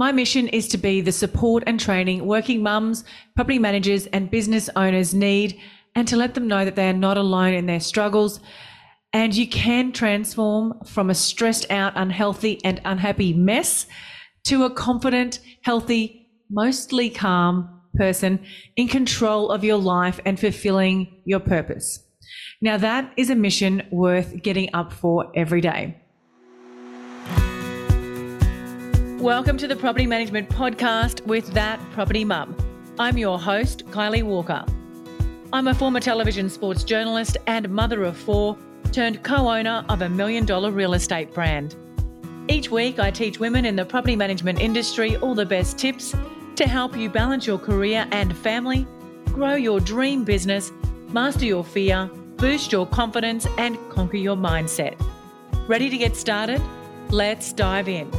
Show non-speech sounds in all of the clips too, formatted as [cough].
My mission is to be the support and training working mums, property managers, and business owners need, and to let them know that they are not alone in their struggles. And you can transform from a stressed out, unhealthy, and unhappy mess to a confident, healthy, mostly calm person in control of your life and fulfilling your purpose. Now, that is a mission worth getting up for every day. Welcome to the Property Management Podcast with That Property Mum. I'm your host, Kylie Walker. I'm a former television sports journalist and mother of four, turned co owner of a million dollar real estate brand. Each week, I teach women in the property management industry all the best tips to help you balance your career and family, grow your dream business, master your fear, boost your confidence, and conquer your mindset. Ready to get started? Let's dive in.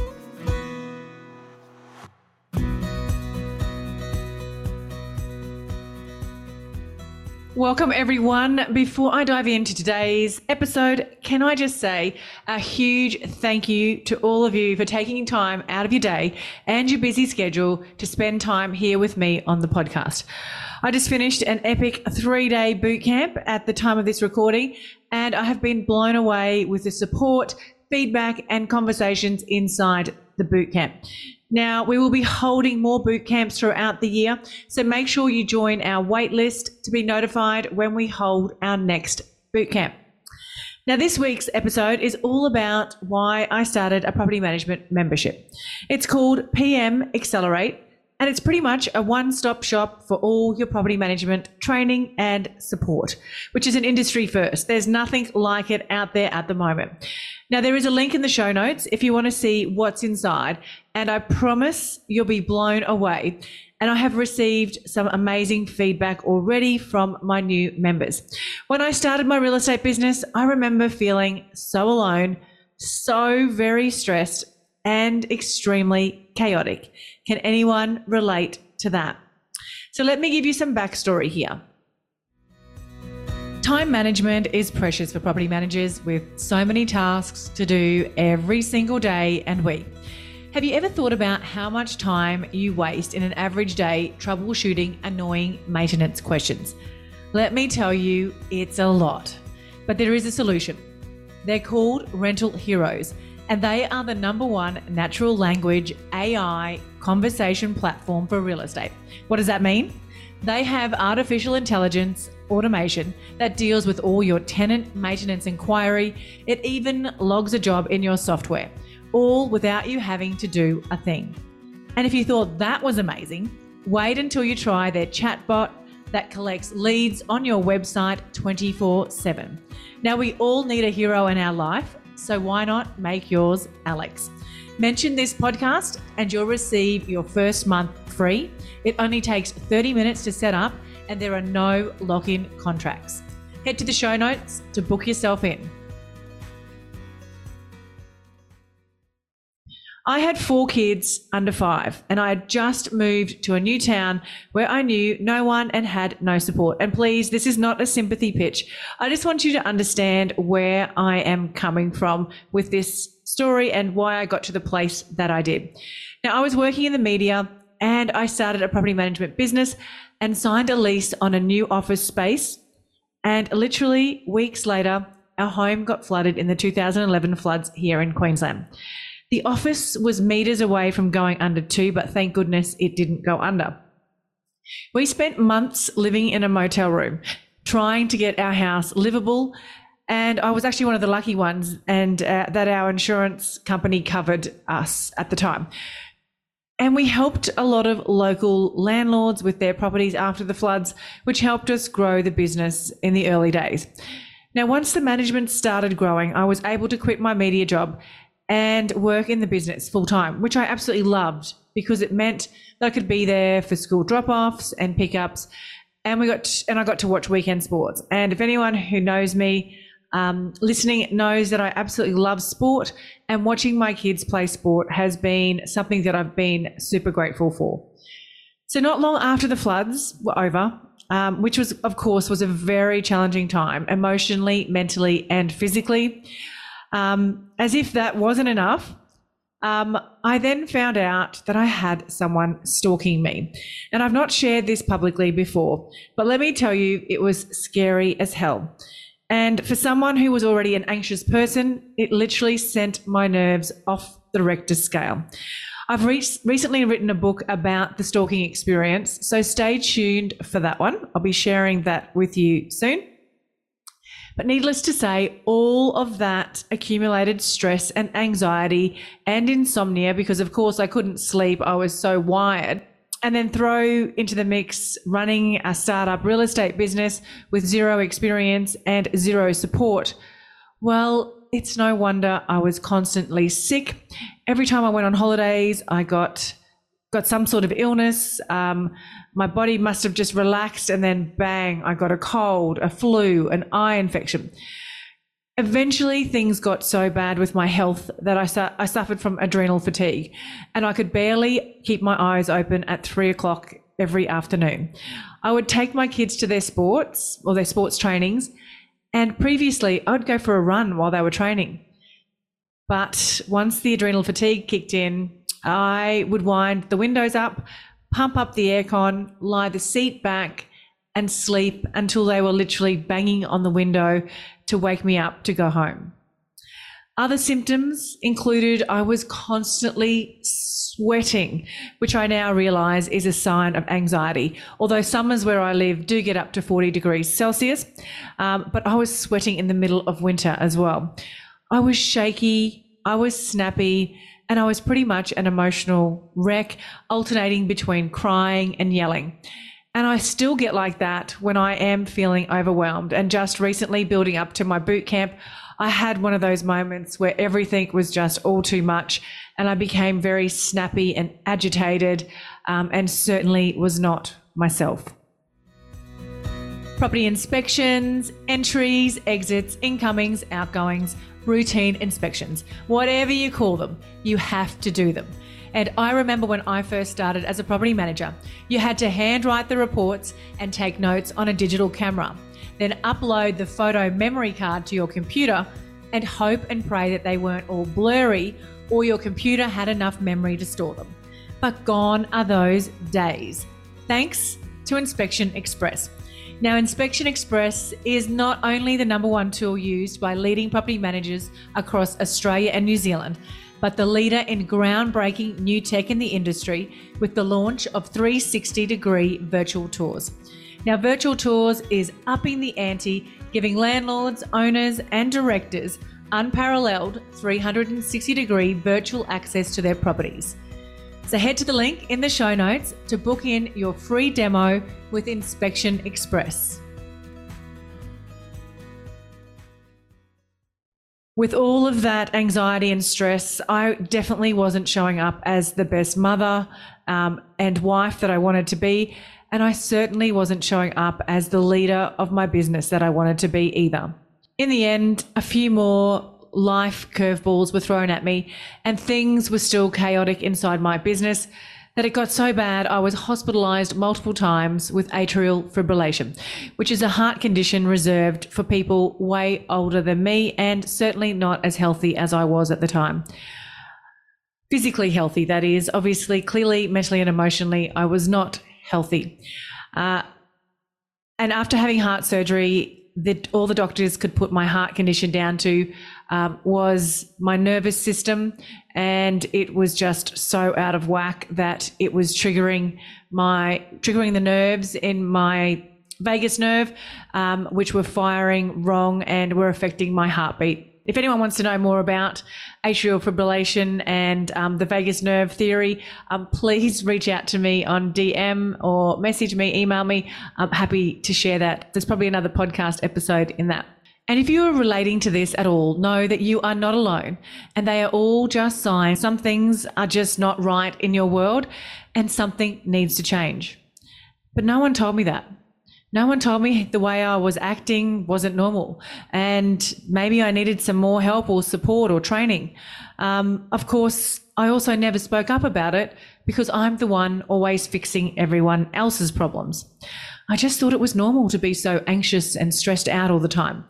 Welcome, everyone. Before I dive into today's episode, can I just say a huge thank you to all of you for taking time out of your day and your busy schedule to spend time here with me on the podcast. I just finished an epic three day boot camp at the time of this recording, and I have been blown away with the support, feedback, and conversations inside the boot camp. Now, we will be holding more boot camps throughout the year, so make sure you join our wait list to be notified when we hold our next boot camp. Now, this week's episode is all about why I started a property management membership. It's called PM Accelerate, and it's pretty much a one stop shop for all your property management training and support, which is an industry first. There's nothing like it out there at the moment. Now, there is a link in the show notes if you want to see what's inside, and I promise you'll be blown away. And I have received some amazing feedback already from my new members. When I started my real estate business, I remember feeling so alone, so very stressed, and extremely chaotic. Can anyone relate to that? So, let me give you some backstory here. Time management is precious for property managers with so many tasks to do every single day and week. Have you ever thought about how much time you waste in an average day troubleshooting annoying maintenance questions? Let me tell you, it's a lot. But there is a solution. They're called Rental Heroes, and they are the number one natural language AI conversation platform for real estate. What does that mean? They have artificial intelligence automation that deals with all your tenant maintenance inquiry. It even logs a job in your software, all without you having to do a thing. And if you thought that was amazing, wait until you try their chatbot that collects leads on your website 24 7. Now, we all need a hero in our life, so why not make yours Alex? Mention this podcast and you'll receive your first month free. It only takes 30 minutes to set up and there are no lock in contracts. Head to the show notes to book yourself in. I had four kids under five, and I had just moved to a new town where I knew no one and had no support. And please, this is not a sympathy pitch. I just want you to understand where I am coming from with this story and why I got to the place that I did. Now, I was working in the media and I started a property management business and signed a lease on a new office space. And literally weeks later, our home got flooded in the 2011 floods here in Queensland. The office was meters away from going under too, but thank goodness it didn't go under. We spent months living in a motel room, trying to get our house livable. And I was actually one of the lucky ones, and uh, that our insurance company covered us at the time. And we helped a lot of local landlords with their properties after the floods, which helped us grow the business in the early days. Now, once the management started growing, I was able to quit my media job and work in the business full time, which I absolutely loved because it meant that I could be there for school drop offs and pickups. And we got to, and I got to watch weekend sports. And if anyone who knows me um, listening knows that I absolutely love sport, and watching my kids play sport has been something that I've been super grateful for. So, not long after the floods were over, um, which was, of course, was a very challenging time emotionally, mentally, and physically. Um, as if that wasn't enough, um, I then found out that I had someone stalking me. And I've not shared this publicly before, but let me tell you, it was scary as hell. And for someone who was already an anxious person, it literally sent my nerves off the Richter scale. I've re- recently written a book about the stalking experience, so stay tuned for that one. I'll be sharing that with you soon. But needless to say, all of that accumulated stress and anxiety and insomnia, because of course I couldn't sleep, I was so wired, and then throw into the mix running a startup real estate business with zero experience and zero support. Well, it's no wonder I was constantly sick. Every time I went on holidays, I got got some sort of illness. Um, my body must have just relaxed, and then bang, I got a cold, a flu, an eye infection. Eventually, things got so bad with my health that I, su- I suffered from adrenal fatigue, and I could barely keep my eyes open at three o'clock every afternoon. I would take my kids to their sports or their sports trainings, and previously I would go for a run while they were training. But once the adrenal fatigue kicked in, I would wind the windows up, pump up the aircon, lie the seat back, and sleep until they were literally banging on the window to wake me up to go home. Other symptoms included I was constantly sweating, which I now realize is a sign of anxiety. Although summers where I live do get up to 40 degrees Celsius, um, but I was sweating in the middle of winter as well. I was shaky, I was snappy, and I was pretty much an emotional wreck, alternating between crying and yelling. And I still get like that when I am feeling overwhelmed. And just recently, building up to my boot camp, I had one of those moments where everything was just all too much. And I became very snappy and agitated, um, and certainly was not myself. Property inspections, entries, exits, incomings, outgoings, routine inspections, whatever you call them, you have to do them. And I remember when I first started as a property manager, you had to handwrite the reports and take notes on a digital camera, then upload the photo memory card to your computer and hope and pray that they weren't all blurry or your computer had enough memory to store them. But gone are those days. Thanks to Inspection Express. Now, Inspection Express is not only the number one tool used by leading property managers across Australia and New Zealand, but the leader in groundbreaking new tech in the industry with the launch of 360 degree virtual tours. Now, virtual tours is upping the ante, giving landlords, owners, and directors unparalleled 360 degree virtual access to their properties. So head to the link in the show notes to book in your free demo with Inspection Express. With all of that anxiety and stress, I definitely wasn't showing up as the best mother um, and wife that I wanted to be. And I certainly wasn't showing up as the leader of my business that I wanted to be either. In the end, a few more life curveballs were thrown at me, and things were still chaotic inside my business that it got so bad I was hospitalized multiple times with atrial fibrillation, which is a heart condition reserved for people way older than me and certainly not as healthy as I was at the time. Physically healthy, that is. Obviously, clearly, mentally and emotionally, I was not healthy. Uh, and after having heart surgery, that all the doctors could put my heart condition down to um, was my nervous system, and it was just so out of whack that it was triggering my triggering the nerves in my vagus nerve, um, which were firing wrong and were affecting my heartbeat if anyone wants to know more about atrial fibrillation and um, the vagus nerve theory, um, please [laughs] reach out to me on DM or message me, email me. I'm happy to share that. There's probably another podcast episode in that. And if you are relating to this at all, know that you are not alone and they are all just signs. Some things are just not right in your world and something needs to change. But no one told me that no one told me the way I was acting wasn't normal, and maybe I needed some more help or support or training. Um, of course, I also never spoke up about it because I'm the one always fixing everyone else's problems. I just thought it was normal to be so anxious and stressed out all the time.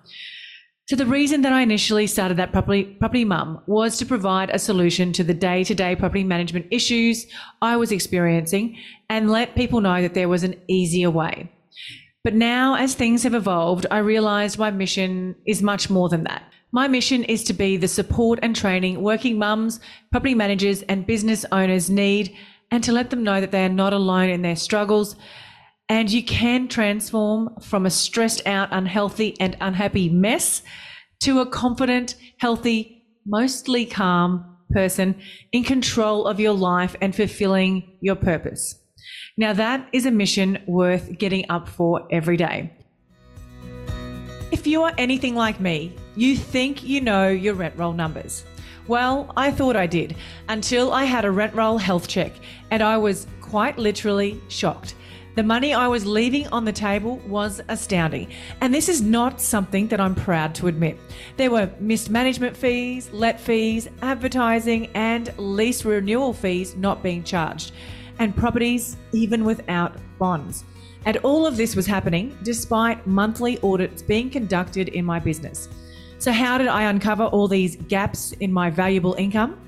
So the reason that I initially started that property property mum was to provide a solution to the day-to-day property management issues I was experiencing and let people know that there was an easier way. But now as things have evolved, I realized my mission is much more than that. My mission is to be the support and training working mums, property managers and business owners need and to let them know that they are not alone in their struggles and you can transform from a stressed out, unhealthy, and unhappy mess to a confident, healthy, mostly calm person in control of your life and fulfilling your purpose. Now, that is a mission worth getting up for every day. If you are anything like me, you think you know your rent roll numbers. Well, I thought I did until I had a rent roll health check and I was quite literally shocked. The money I was leaving on the table was astounding. And this is not something that I'm proud to admit. There were missed management fees, let fees, advertising, and lease renewal fees not being charged, and properties even without bonds. And all of this was happening despite monthly audits being conducted in my business. So, how did I uncover all these gaps in my valuable income?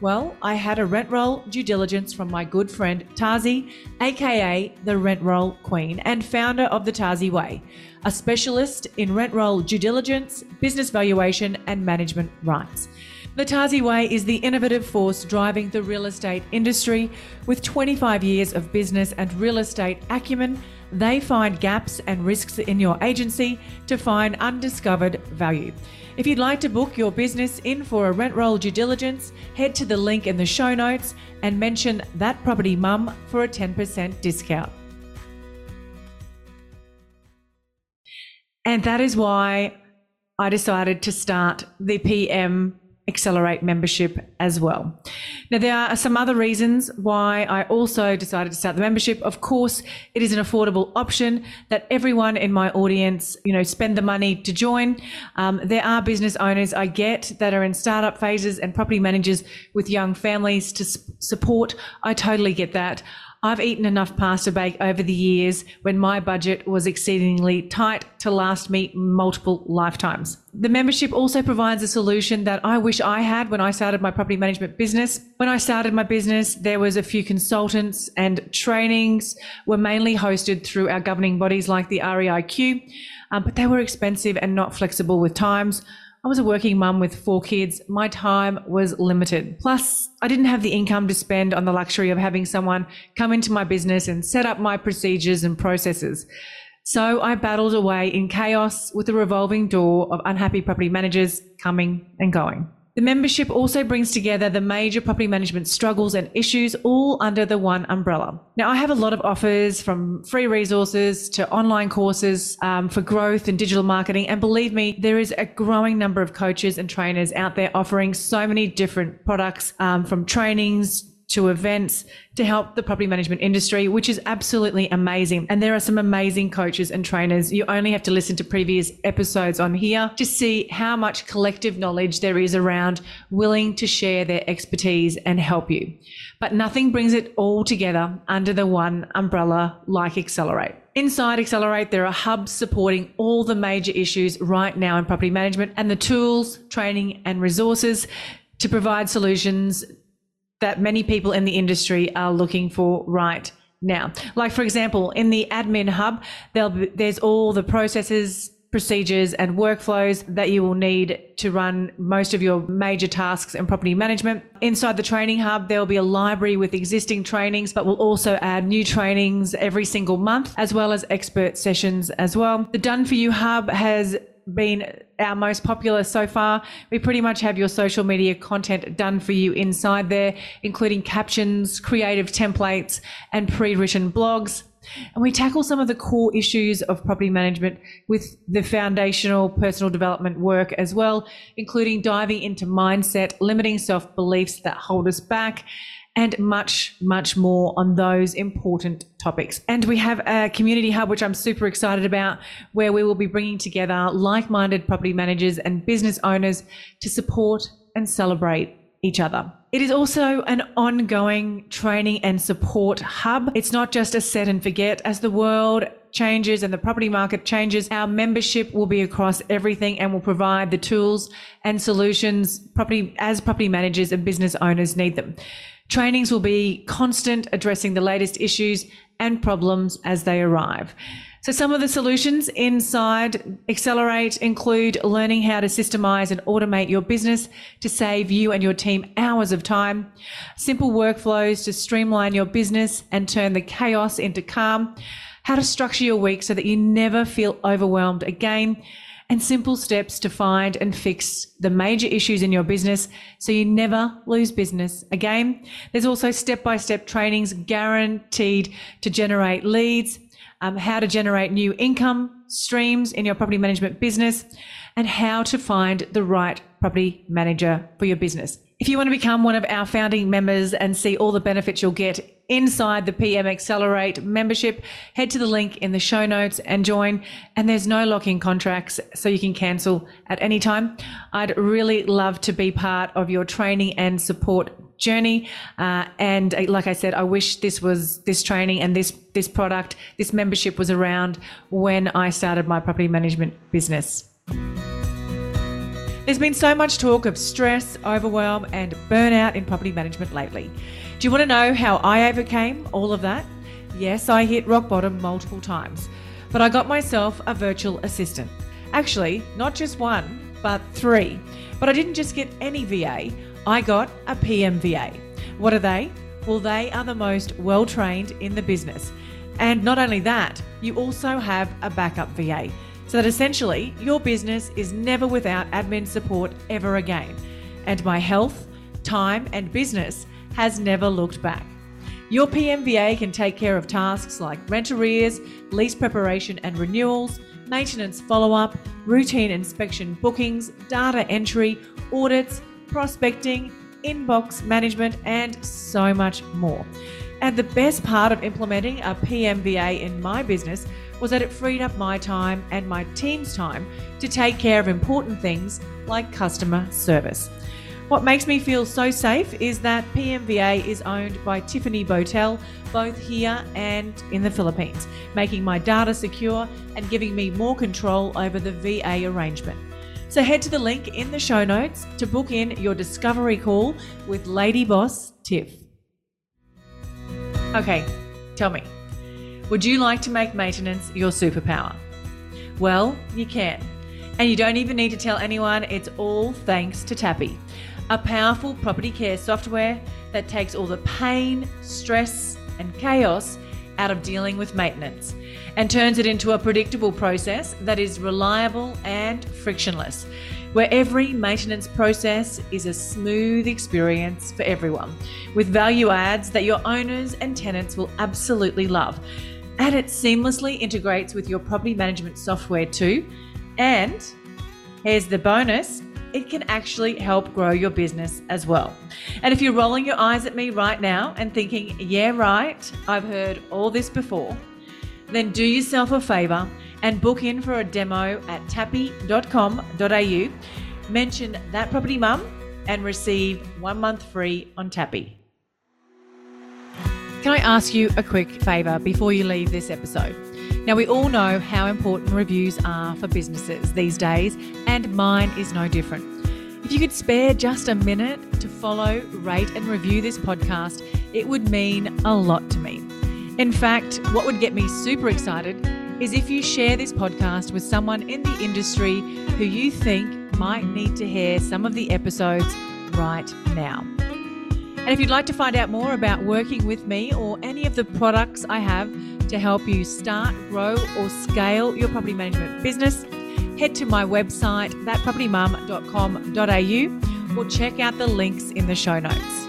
Well, I had a rent roll due diligence from my good friend Tazi, aka the Rent Roll Queen and founder of the Tazi Way, a specialist in rent roll due diligence, business valuation, and management rights. The Tazi Way is the innovative force driving the real estate industry. With 25 years of business and real estate acumen, they find gaps and risks in your agency to find undiscovered value. If you'd like to book your business in for a rent roll due diligence, head to the link in the show notes and mention that property mum for a 10% discount. And that is why I decided to start the PM Accelerate membership as well. Now, there are some other reasons why I also decided to start the membership. Of course, it is an affordable option that everyone in my audience, you know, spend the money to join. Um, there are business owners I get that are in startup phases and property managers with young families to support. I totally get that. I've eaten enough pasta bake over the years when my budget was exceedingly tight to last me multiple lifetimes. The membership also provides a solution that I wish I had when I started my property management business. When I started my business, there was a few consultants and trainings were mainly hosted through our governing bodies like the REIQ, um, but they were expensive and not flexible with times. I was a working mum with four kids. My time was limited. Plus, I didn't have the income to spend on the luxury of having someone come into my business and set up my procedures and processes. So I battled away in chaos with a revolving door of unhappy property managers coming and going. The membership also brings together the major property management struggles and issues all under the one umbrella. Now, I have a lot of offers from free resources to online courses um, for growth and digital marketing. And believe me, there is a growing number of coaches and trainers out there offering so many different products um, from trainings to events to help the property management industry, which is absolutely amazing. And there are some amazing coaches and trainers. You only have to listen to previous episodes on here to see how much collective knowledge there is around willing to share their expertise and help you. But nothing brings it all together under the one umbrella like Accelerate. Inside Accelerate, there are hubs supporting all the major issues right now in property management and the tools, training, and resources to provide solutions that many people in the industry are looking for right now. Like, for example, in the admin hub, be, there's all the processes, procedures, and workflows that you will need to run most of your major tasks in property management. Inside the training hub, there'll be a library with existing trainings, but we'll also add new trainings every single month, as well as expert sessions as well. The Done For You hub has been our most popular so far. We pretty much have your social media content done for you inside there, including captions, creative templates, and pre written blogs. And we tackle some of the core issues of property management with the foundational personal development work as well, including diving into mindset, limiting self beliefs that hold us back, and much, much more on those important topics. And we have a community hub, which I'm super excited about, where we will be bringing together like minded property managers and business owners to support and celebrate each other. It is also an ongoing training and support hub. It's not just a set and forget as the world changes and the property market changes, our membership will be across everything and will provide the tools and solutions property as property managers and business owners need them. Trainings will be constant, addressing the latest issues and problems as they arrive. So, some of the solutions inside Accelerate include learning how to systemize and automate your business to save you and your team hours of time, simple workflows to streamline your business and turn the chaos into calm, how to structure your week so that you never feel overwhelmed again, and simple steps to find and fix the major issues in your business so you never lose business again. There's also step by step trainings guaranteed to generate leads um, how to generate new income streams in your property management business, and how to find the right property manager for your business. If you want to become one of our founding members and see all the benefits you'll get inside the PM Accelerate membership, head to the link in the show notes and join. And there's no lock in contracts, so you can cancel at any time. I'd really love to be part of your training and support journey. Uh, and uh, like I said, I wish this was this training and this this product, this membership was around when I started my property management business. There's been so much talk of stress, overwhelm, and burnout in property management lately. Do you want to know how I overcame all of that? Yes, I hit rock bottom multiple times, but I got myself a virtual assistant. Actually, not just one, but three. But I didn't just get any VA, I got a PMVA. What are they? Well, they are the most well trained in the business. And not only that, you also have a backup VA. So that essentially your business is never without admin support ever again. And my health, time, and business has never looked back. Your PMVA can take care of tasks like rent arrears, lease preparation and renewals, maintenance follow up, routine inspection bookings, data entry, audits, prospecting, inbox management, and so much more. And the best part of implementing a PMVA in my business was that it freed up my time and my team's time to take care of important things like customer service. What makes me feel so safe is that PMVA is owned by Tiffany Botel, both here and in the Philippines, making my data secure and giving me more control over the VA arrangement. So head to the link in the show notes to book in your discovery call with Lady Boss Tiff. Okay, tell me, would you like to make maintenance your superpower? Well, you can. And you don't even need to tell anyone, it's all thanks to Tapi, a powerful property care software that takes all the pain, stress, and chaos out of dealing with maintenance and turns it into a predictable process that is reliable and frictionless, where every maintenance process is a smooth experience for everyone, with value adds that your owners and tenants will absolutely love. And it seamlessly integrates with your property management software too. And here's the bonus it can actually help grow your business as well. And if you're rolling your eyes at me right now and thinking, yeah, right, I've heard all this before, then do yourself a favour and book in for a demo at tapi.com.au. Mention that property mum and receive one month free on Tapi. Can I ask you a quick favour before you leave this episode? Now, we all know how important reviews are for businesses these days, and mine is no different. If you could spare just a minute to follow, rate, and review this podcast, it would mean a lot to me. In fact, what would get me super excited is if you share this podcast with someone in the industry who you think might need to hear some of the episodes right now. And if you'd like to find out more about working with me or any of the products I have to help you start, grow, or scale your property management business, head to my website, thatpropertymum.com.au, or check out the links in the show notes.